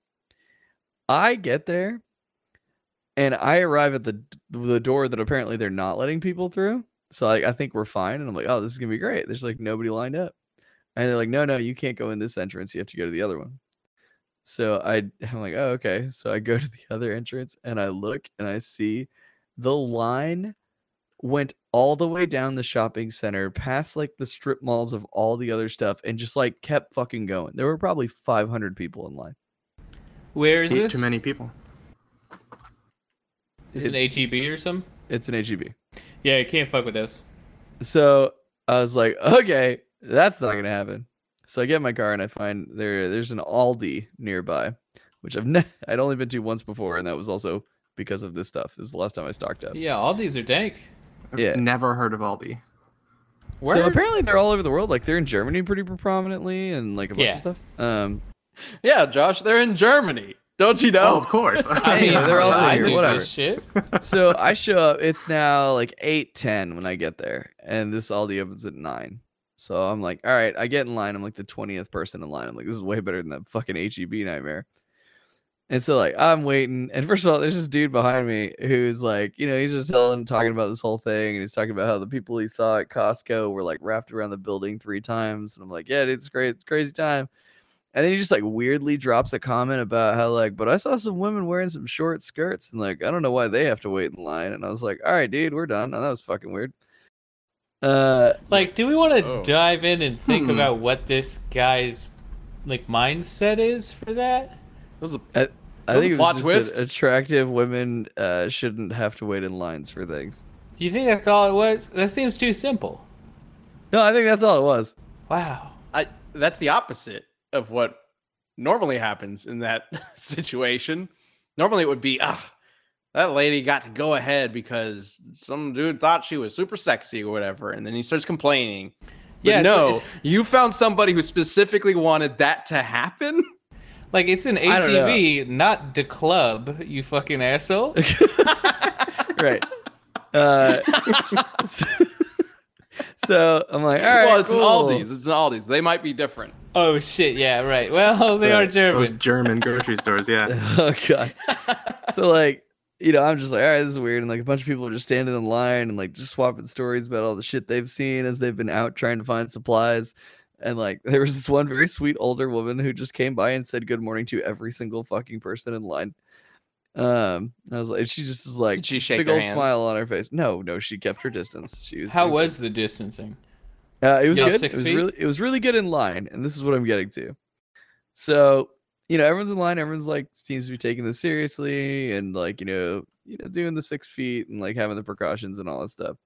I get there, and I arrive at the the door that apparently they're not letting people through. So like I think we're fine, and I'm like, oh, this is gonna be great. There's like nobody lined up. And they're like, no, no, you can't go in this entrance. You have to go to the other one. So I, [LAUGHS] I'm like, oh, okay. So I go to the other entrance and I look and I see the line went all the way down the shopping center, past like the strip malls of all the other stuff, and just like kept fucking going. There were probably 500 people in line. Where is He's this? too many people. Is it an HEB or something? It's an HEB. Yeah, you can't fuck with this. So I was like, [LAUGHS] okay, that's not gonna happen. So I get in my car and I find there there's an Aldi nearby, which I've [LAUGHS] ne- I'd only been to once before, and that was also because of this stuff. This is the last time I stocked up. Yeah, Aldi's these are dank. I've Yeah. never heard of Aldi. Where? So apparently they're all over the world. Like they're in Germany pretty prominently, and like a bunch Yeah. of stuff. Um, [LAUGHS] Yeah, Josh, they're in Germany. Don't you know? Oh, of course. [LAUGHS] I mean, they're also here, whatever. Shit. [LAUGHS] so I show up. It's now like eight ten when I get there, and this Aldi opens at nine. So I'm like, all right, I get in line. I'm like the twentieth person in line. I'm like, this is way better than that fucking HEB nightmare. And so like I'm waiting, and first of all, there's this dude behind me who's like, you know, he's just telling, talking about this whole thing, and he's talking about how the people he saw at Costco were like wrapped around the building three times, and I'm like, yeah, dude, it's great, it's a crazy time. And then he just like weirdly drops a comment about how like, but I saw some women wearing some short skirts, and like I don't know why they have to wait in line. And I was like, all right, dude, we're done. And that was fucking weird. Uh, Like, do we want to Oh. dive in and think Hmm. about what this guy's like mindset is for that? was a I That was think a it plot was twist. attractive women uh, shouldn't have to wait in lines for things. Do you think that's all it was? That seems too simple. No, I think that's all it was. Wow. I that's the opposite of what normally happens in that [LAUGHS] situation. Normally it would be ah that lady got to go ahead because some dude thought she was super sexy or whatever, and then he starts complaining. But Yeah, no, it's- you found somebody who specifically wanted that to happen. Like it's an I don't know. AGV, not the club. You fucking asshole. [LAUGHS] right. Uh, so, [LAUGHS] so I'm like, all right. well, it's cool. an Aldi's. It's an Aldi's. They might be different. Oh shit. Yeah. Right. Well, [LAUGHS] they are German. Those German. German grocery stores, yeah. [LAUGHS] Oh god. so [LAUGHS] like, you know, I'm just like, all right, this is weird, and like a bunch of people are just standing in line and like just swapping stories about all the shit they've seen as they've been out trying to find supplies. And like, there was this one very sweet older woman who just came by and said good morning to every single fucking person in line. Um, I was like, she just was like, Did she shake big old hands? smile on her face. No, no, she kept her distance. She was How doing was the distancing? Uh, it was Y'all good. six it was feet? really it was really good in line, and this is what I'm getting to. So, you know, everyone's in line, everyone's like seems to be taking this seriously and like, you know, you know, doing the six feet and like having the precautions and all that stuff.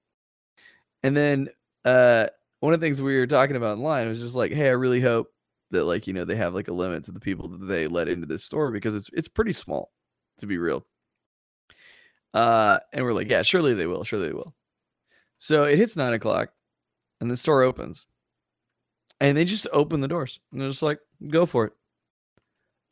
And then uh one of the things we were talking about in line was just like, hey, I really hope that like, you know, they have like a limit to the people that they let into this store because it's it's pretty small, to be real. Uh, and we're like, yeah, surely they will, surely they will. So it hits nine o'clock and the store opens and they just open the doors and they're just like go for it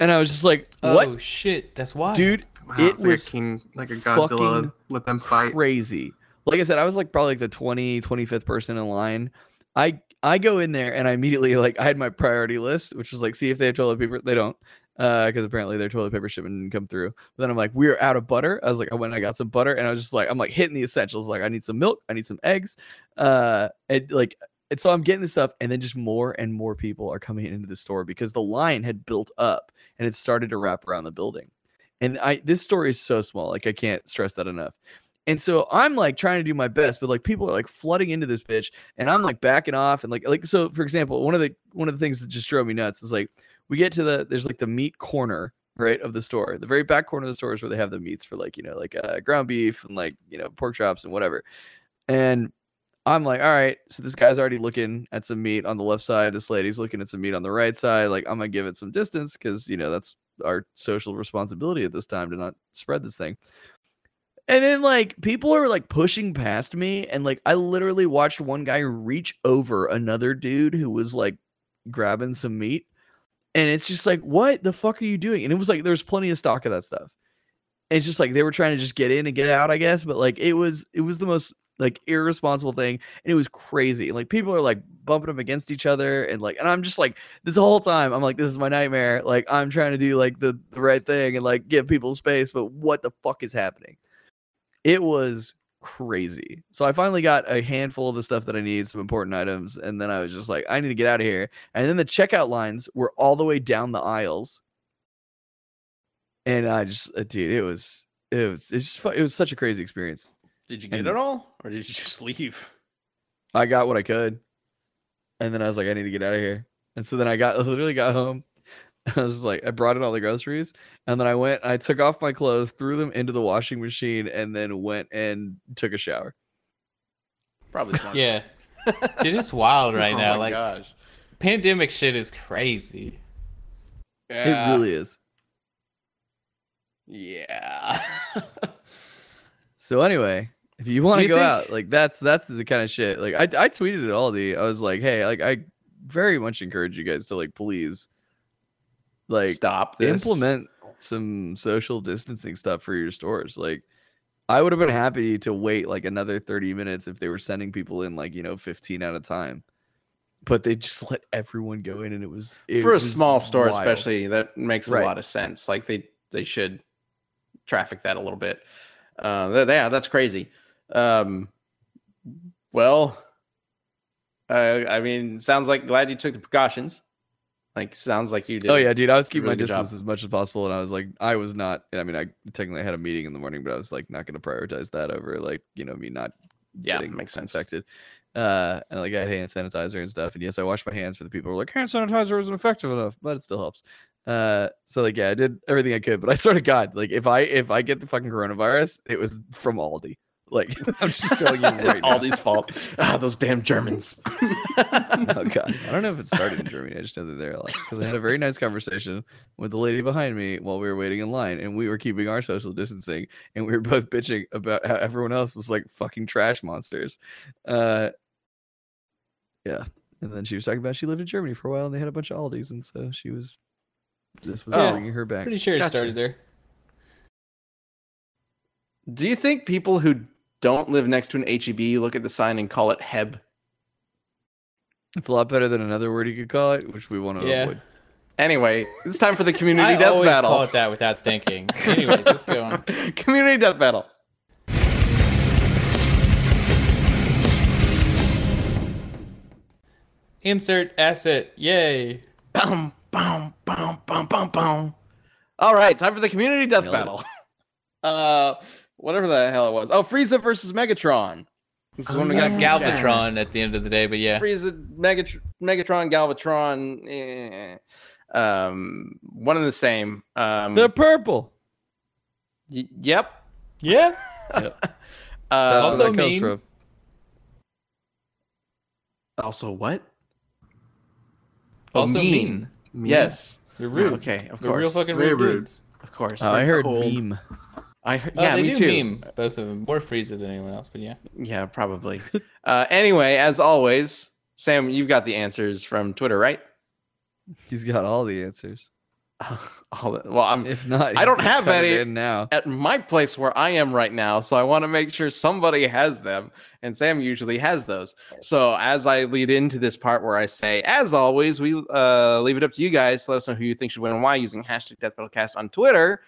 and i was just like what Oh shit. That's why. dude Wow, It like was a king, like a Godzilla. fucking Let them fight. crazy like i said i was like probably like the 20 25th person in line i i go in there and i immediately like i had my priority list which is like see if they have toilet paper they don't uh because apparently their toilet paper shipment didn't come through but then i'm like we're out of butter i was like i went and i got some butter and i was just like i'm like hitting the essentials like i need some milk i need some eggs uh and like and so I'm getting this stuff, and then just more and more people are coming into the store because the line had built up and it started to wrap around the building. And I this store is so small, like I can't stress that enough. And so I'm like trying to do my best, but like people are like flooding into this bitch, and I'm like backing off and like like so. For example, one of the one of the things that just drove me nuts is like we get to the there's like the meat corner right of the store. The very back corner of the store is where they have the meats for like you know like uh, ground beef and like you know pork chops and whatever. And I'm like, all right, so this guy's already looking at some meat on the left side. This lady's looking at some meat on the right side. Like, I'm gonna give it some distance because you know that's our social responsibility at this time to not spread this thing. And then like people are like pushing past me, and like I literally watched one guy reach over another dude who was like grabbing some meat. And it's just like, what the fuck are you doing? And it was like there was plenty of stock of that stuff. And it's just like they were trying to just get in and get out, I guess. But like it was it was the most like irresponsible thing and it was crazy like people are like bumping them against each other and like and i'm just like this whole time i'm like this is my nightmare like i'm trying to do like the the right thing and like give people space but what the fuck is happening it was crazy so i finally got a handful of the stuff that i need some important items and then i was just like i need to get out of here and then the checkout lines were all the way down the aisles and i just uh, dude it was it was it's just it was such a crazy experience Did you get And- it all, or did you just [LAUGHS] leave? I got what I could. And then I was like, I need to get out of here. And so then I got [LAUGHS] literally got home. [LAUGHS] I was like, I brought in all the groceries. And then I went, I took off my clothes, threw them into the washing machine, and then went and took a shower. Probably [LAUGHS] smart. Yeah. [LAUGHS] Dude, it's wild right oh now. my like gosh. pandemic shit is crazy. Yeah. It really is. Yeah. So anyway, if you want to go think- out, like that's that's the kind of shit. Like I I tweeted at Aldi. I was like, hey, like I very much encourage you guys to like please like Stop this. implement some social distancing stuff for your stores. Like, I would have been happy to wait like another 30 minutes if they were sending people in like, you know, 15 at a time. But they just let everyone go in and it was it for a was small store, wild. especially. That makes Right. a lot of sense. Like they they should traffic that a little bit. Uh, th- yeah, that's crazy. Um, well, uh, I mean, sounds like glad you took the precautions. Like, sounds like you did. Oh yeah, dude. I was keeping really my good job. distance as much as possible, and I was like, I was not. I mean, I technically had a meeting in the morning, but I was like, not going to prioritize that over like, you know, me not Yeah, getting makes sense. infected. Uh, and like I had hand sanitizer and stuff, and yes, I washed my hands for the people who are like hand sanitizer isn't effective enough, but it still helps. Uh, so like yeah, I did everything I could, but I sort of God, like if I if I get the fucking coronavirus, it was from Aldi. Like [LAUGHS] I'm just telling you [LAUGHS] right it's now. Aldi's fault. Ah, those damn Germans. [LAUGHS] Oh god, I don't know if it started in Germany. I just know that they're like because I had a very nice conversation with the lady behind me while we were waiting in line, and we were keeping our social distancing, and we were both bitching about how everyone else was like fucking trash monsters. Uh, yeah, and then she was talking about she lived in Germany for a while, and they had a bunch of Aldis, and so she was this was Oh, bringing her back. Pretty sure it Gotcha. started there. Do you think people who don't live next to an HEB look at the sign and call it Heb? It's a lot better than another word you could call it, which we want to Yeah. avoid. Anyway, it's time for the [LAUGHS] community I death always battle. call it that without thinking. Anyways, let's go on. [LAUGHS] [LAUGHS] community death battle. Insert asset. Yay. Boom, boom, boom, boom, boom, boom. All right, time for the community death Nailed it. battle. Uh, whatever the hell it was. Oh, Frieza versus Megatron. This is Oh, when we We got got Galvatron at the end of the day, but yeah. Frieza, Megatr- Megatron, Galvatron. Eh. Um, one and the same. Um, The purple. y- yep. Yeah. [LAUGHS] Yep. Uh, also where that comes mean. from. also what? Also mean. mean. Yes. They're rude. Okay, of They're course. real fucking rude, rude. Of course. Oh, I heard cold. meme. I heard, Oh, yeah, they me do too. meme, both of them. More Frieza than anyone else, but yeah. Yeah, probably. [LAUGHS] uh, anyway, as always, Sam, you've got the answers from Twitter, right? He's got all the answers. [LAUGHS] All the- well, I'm If not, I don't have any- now. at my place where I am right now, so I want to make sure somebody has them, and Sam usually has those. So as I lead into this part where I say, as always, we uh, leave it up to you guys to let us know who you think should win and why using hashtag DeathBattleCast on Twitter.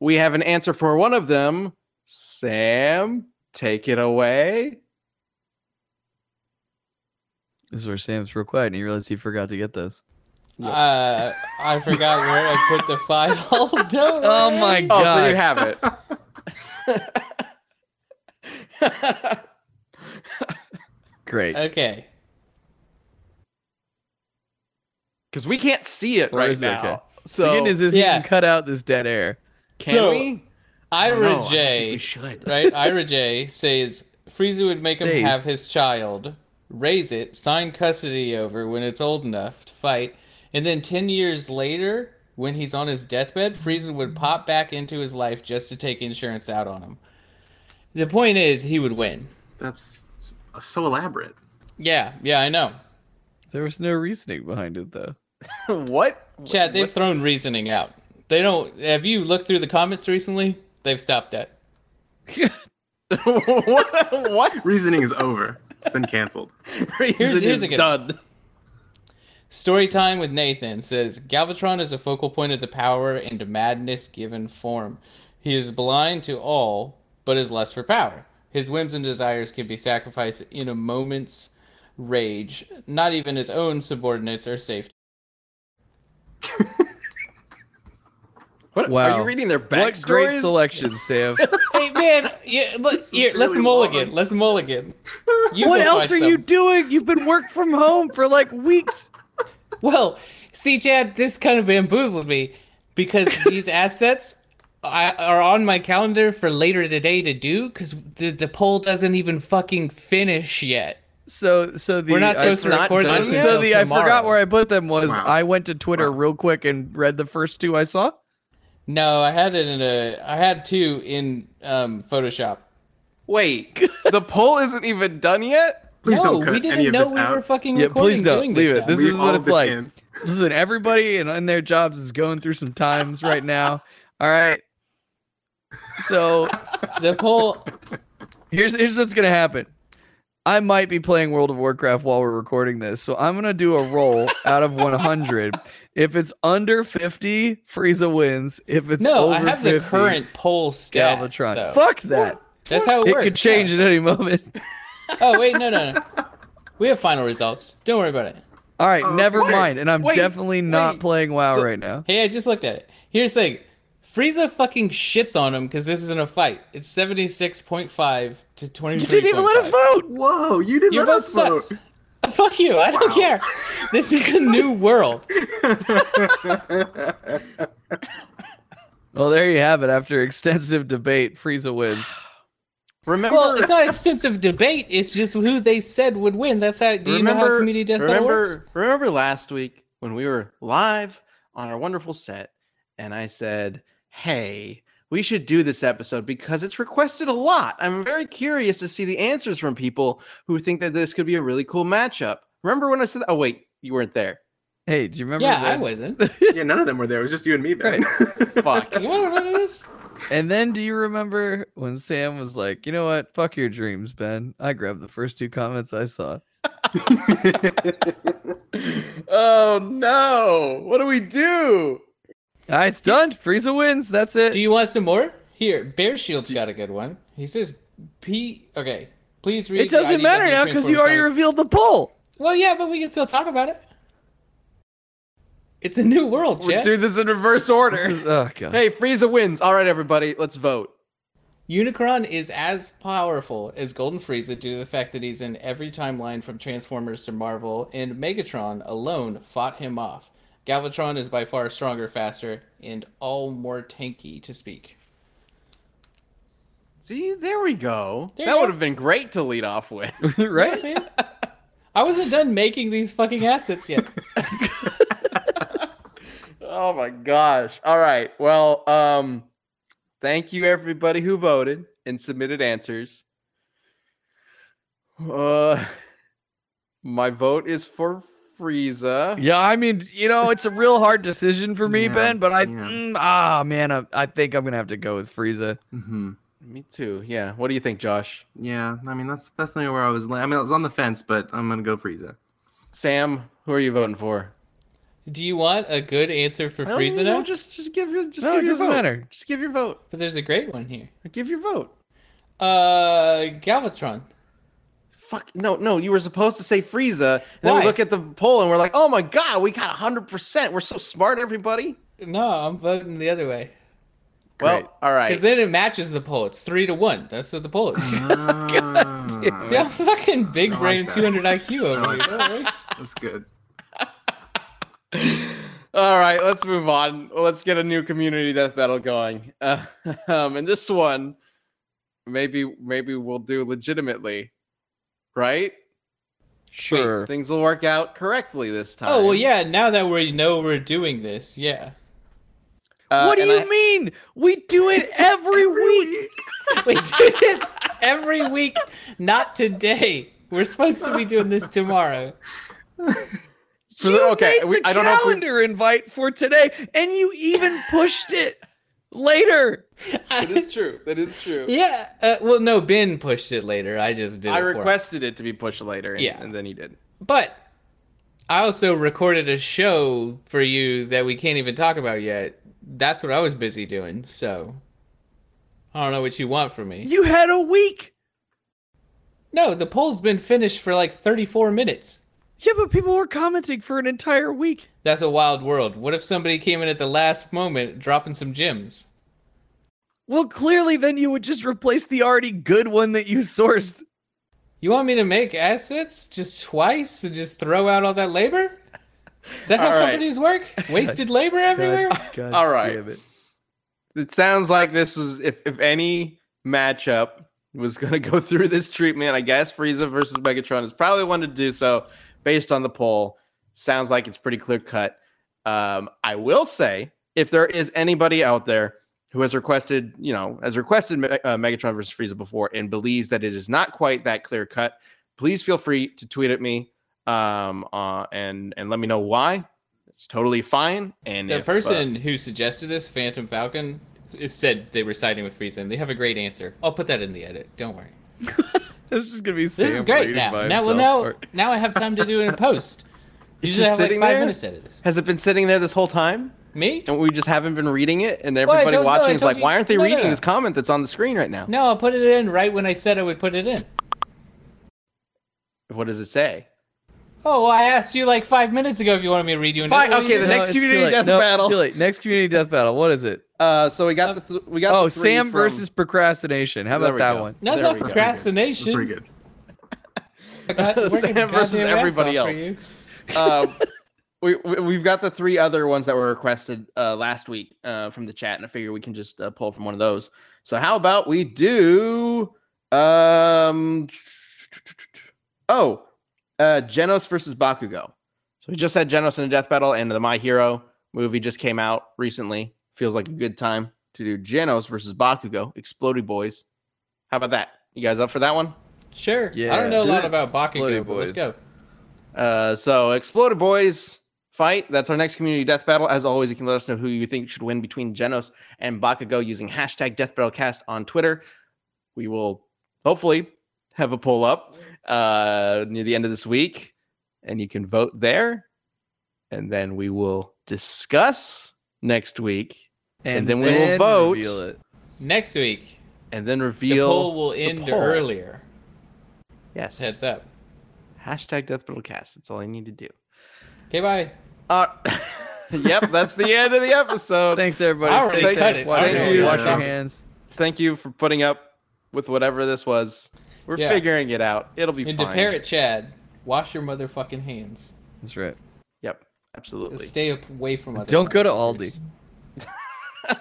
We have an answer for one of them. Sam, take it away. This is where Sam's real quiet, and he realized he forgot to get those. Uh, I forgot where I put the file. [LAUGHS] Don't Oh worry. my Oh, so God. you have it. [LAUGHS] Great. Okay. Because we can't see it Or right now. okay? So the good news is yeah. you can cut out this dead air. Can So, we? I don't know, Ira I J, we should. right? [LAUGHS] Ira J says Frieza would make him have his child, raise it, sign custody over when it's old enough to fight, and then 10 years later, when he's on his deathbed, Frieza would pop back into his life just to take insurance out on him. The point is, he would win. That's so elaborate. Yeah, yeah, I know. There was no reasoning behind it, though. [LAUGHS] what? Chad, they've What- thrown reasoning out. They don't. Have you looked through the comments recently? They've stopped that. [LAUGHS] what? what? Reasoning is over. It's been canceled. Reason [LAUGHS] Here's- here's is done. Story time with Nathan says Galvatron is a focal point of the power and madness given form. He is blind to all, but is lust for power. His whims and desires can be sacrificed in a moment's rage. Not even his own subordinates are safe. [LAUGHS] What? Are Wow. you reading their What great selection, [LAUGHS] Sam. hey man, yeah, let's here, let's really mulligan. long. Let's mulligan. [LAUGHS] You what else are find you doing? You've been work from home for like weeks. [LAUGHS] Well, see, Chad, this kind of bamboozled me because these assets I, are on my calendar for later today to do because the, the poll doesn't even fucking finish yet. So, so the We're not I supposed to not record done this? So until the I forgot where I put them was Wow. I went to Twitter Wow. real quick and read the first two I saw. No, I had it in a. I had two in um, Photoshop. Wait, the poll isn't even done yet. Please no, don't cut we didn't any of know this we out. were fucking Yeah, recording please don't. doing Leave this. it. now. This Leave is what all it's this like. in. Listen, everybody in, in their jobs is going through some times right now. All right. So the poll. here's here's what's gonna happen. I might be playing World of Warcraft while we're recording this, so I'm gonna do a roll out of 100. If it's under 50, Frieza wins. If it's No, over I have 50, the current poll stats. Galvatron. though. Fuck that. That's how it, It works. could change yeah. at any moment. [LAUGHS] Oh wait, no, no, no. We have final results. Don't worry about it. All right, Uh, never what? mind. And I'm Wait, definitely not wait. playing WoW So- right now. Hey, I just looked at it. Here's the thing. Frieza fucking shits on him because this isn't a fight. It's 76.5 to 23. You didn't even let us vote. Whoa, you didn't Your let vote us vote. sucks. [LAUGHS] Fuck you. I don't Wow. care. [LAUGHS] This is a new world. Well, there you have it. After extensive debate, Frieza wins. [SIGHS] Remember, Well, it's not extensive debate. It's just who they said would win. That's how. Do you know how remember, community death remember, works? remember last week when we were live on our wonderful set, and I said, "Hey, we should do this episode because it's requested a lot." I'm very curious to see the answers from people who think that this could be a really cool matchup. Remember when I said, that? "Oh wait, you weren't there." Hey, do you remember? Yeah, I wasn't. [LAUGHS] yeah, none of them were there. It was just you and me, Ben. [LAUGHS] Fuck. You want to know this? And then do you remember when Sam was like, you know what? Fuck your dreams, Ben. I grabbed the first two comments I saw. [LAUGHS] oh no! What do we do? All right, it's done. Frieza wins. That's it. Do you want some more? Here, Bear Shield's got a good one. He says, "P." Okay, please read. it doesn't matter now because you already revealed the poll. Well, yeah, but we can still talk about it. It's a new world, We Jeff. do this in reverse order. This is- oh [LAUGHS] god. Hey, Frieza wins. All right, everybody, let's vote. Unicron is as powerful as Golden Frieza due to the fact that he's in every timeline from Transformers to Marvel, and Megatron alone fought him off. Galvatron is by far stronger, faster, and all more tanky to speak. See, there we go. There you that go. would have been great to lead off with. [LAUGHS] right? Yeah, man. I wasn't done making these fucking assets yet. [LAUGHS] oh my gosh. All right. Well, um, thank you everybody who voted and submitted answers. Uh, my vote is for Frieza. Yeah, I mean, you know, it's a real hard decision for me, Yeah, Ben. But I, yeah. mm, ah, man, I, I think I'm gonna have to go with Frieza. hmm Me too. Yeah. What do you think, Josh? Yeah, I mean that's definitely where I was. la- I mean, I was on the fence, but I'm gonna go Frieza. Sam, who are you voting for? Do you want a good answer for No, Frieza you know, now? just just give your just No, give it your doesn't vote. matter. Just give your vote. But there's a great one here. Give your vote. Uh, Galvatron. Fuck no, no. You were supposed to say Frieza, and then we look at the poll and we're like, oh my god, we got hundred percent. We're so smart, everybody. No, I'm voting the other way. Well, all right. Because then it matches the poll. It's three to one. That's what the poll is. [LAUGHS] Ah, See how fucking big like brain that. 200 IQ [LAUGHS] over I like here. all right? that's good. [LAUGHS] All right, let's move on. Let's get a new community death battle going. Uh, um, and this one, maybe maybe we'll do legitimately, right? Sure. Things will work out correctly this time. Oh well, yeah. Now that we know we're doing this, yeah. Uh, what do you I- mean? We do it [LAUGHS] every week. [LAUGHS] We do this every week. Not today. We're supposed to be doing this tomorrow. For the- You okay, made we- the I don't know if we- calendar invite for today, and you even [LAUGHS] pushed it later. That is true. That is true. Yeah. Uh, well, no, Ben pushed it later. I just did. I it requested it to be pushed later, and, Yeah. and then he did. But I also recorded a show for you that we can't even talk about yet. That's what I was busy doing. So I don't know what you want from me. You had a week. No, the poll's been finished for like 34 minutes. Yeah, but people were commenting for an entire week. That's a wild world. What if somebody came in at the last moment dropping some gems? Well, clearly, then you would just replace the already good one that you sourced. You want me to make assets just twice and just throw out all that labor? Is that how All right. companies work? Wasted labor everywhere? [LAUGHS] God All right. damn it. It sounds like this was if if any matchup was gonna go through this treatment, I guess Frieza versus Megatron is probably one to do so based on the poll. Sounds like it's pretty clear cut. Um, I will say, if there is anybody out there who has requested, you know, has requested Me- uh, Megatron versus Frieza before and believes that it is not quite that clear cut, please feel free to tweet at me um, uh, and and let me know why. It's totally fine. And The if, uh, person who suggested this, Phantom Falcon, is said they were siding with Frieza, and they have a great answer. I'll put that in the edit. Don't worry. [LAUGHS] This is gonna be. This is great now. Now, well, now, now I have time to do it in post. [LAUGHS] It's Usually I just have like sitting five there? minutes to edit this. has it been sitting there this whole time? Me? and we just haven't been reading it and I everybody told- no, watching is like you- why aren't they no, no, reading no. this comment that's on the screen right now No, I'll put it in right when I said I would put it in. what does it say Oh, well, I asked you like five minutes ago if you wanted me to read you. and Fine, okay, you the do? next community death battle. Too late. Next community death battle. What is it? uh so we got the th- we got Oh, the three Sam from- versus procrastination. How about that go. one? No, it's There not we go. That's procrastination. pretty good. God- [LAUGHS] working Sam versus everybody else. you. uh, [LAUGHS] we, we we've got the three other ones that were requested uh, last week uh, from the chat, and I figure we can just uh, pull from one of those. So how about we do um oh uh Genos versus Bakugo. So we just had Genos in a death battle, and the My Hero movie just came out recently. Feels like a good time to do Genos versus Bakugo, Explodey Boys. How about that? You guys up for that one? Sure. Yeah. I don't know a lot it. about Bakugo, Exploded but let's go. Uh, so Exploded Boys fight. That's our next community death battle. As always, you can let us know who you think should win between Genos and Bakugo using hashtag Death Battle Cast on Twitter. We will hopefully have a poll up uh, near the end of this week, and you can vote there. And then we will discuss next week, And then we will vote. reveal it. Next week, and then the reveal. poll will end poll. earlier. yes, Heads up. hashtag Death Battle Cast. That's all I need to do. Okay, bye. Uh, [LAUGHS] yep, that's the end of the episode. Thanks everybody. I Stay already safe. Wash, Thank your- you. wash your hands. thank you for putting up with whatever this was. We're Yeah. figuring it out. It'll be And to fine. parrot Chad, wash your motherfucking hands. That's right. Yep, absolutely. Stay away from other Don't go to Aldi. [LAUGHS]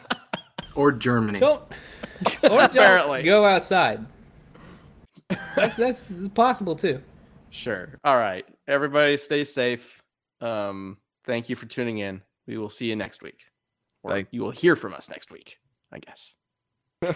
Or Germany. Don't. [LAUGHS] Or don't Apparently. go outside. That's that's possible too. Sure. All right. Everybody stay safe. Um, thank you for tuning in. We will see you next week. Or Bye. you will hear from us next week, I guess. [LAUGHS]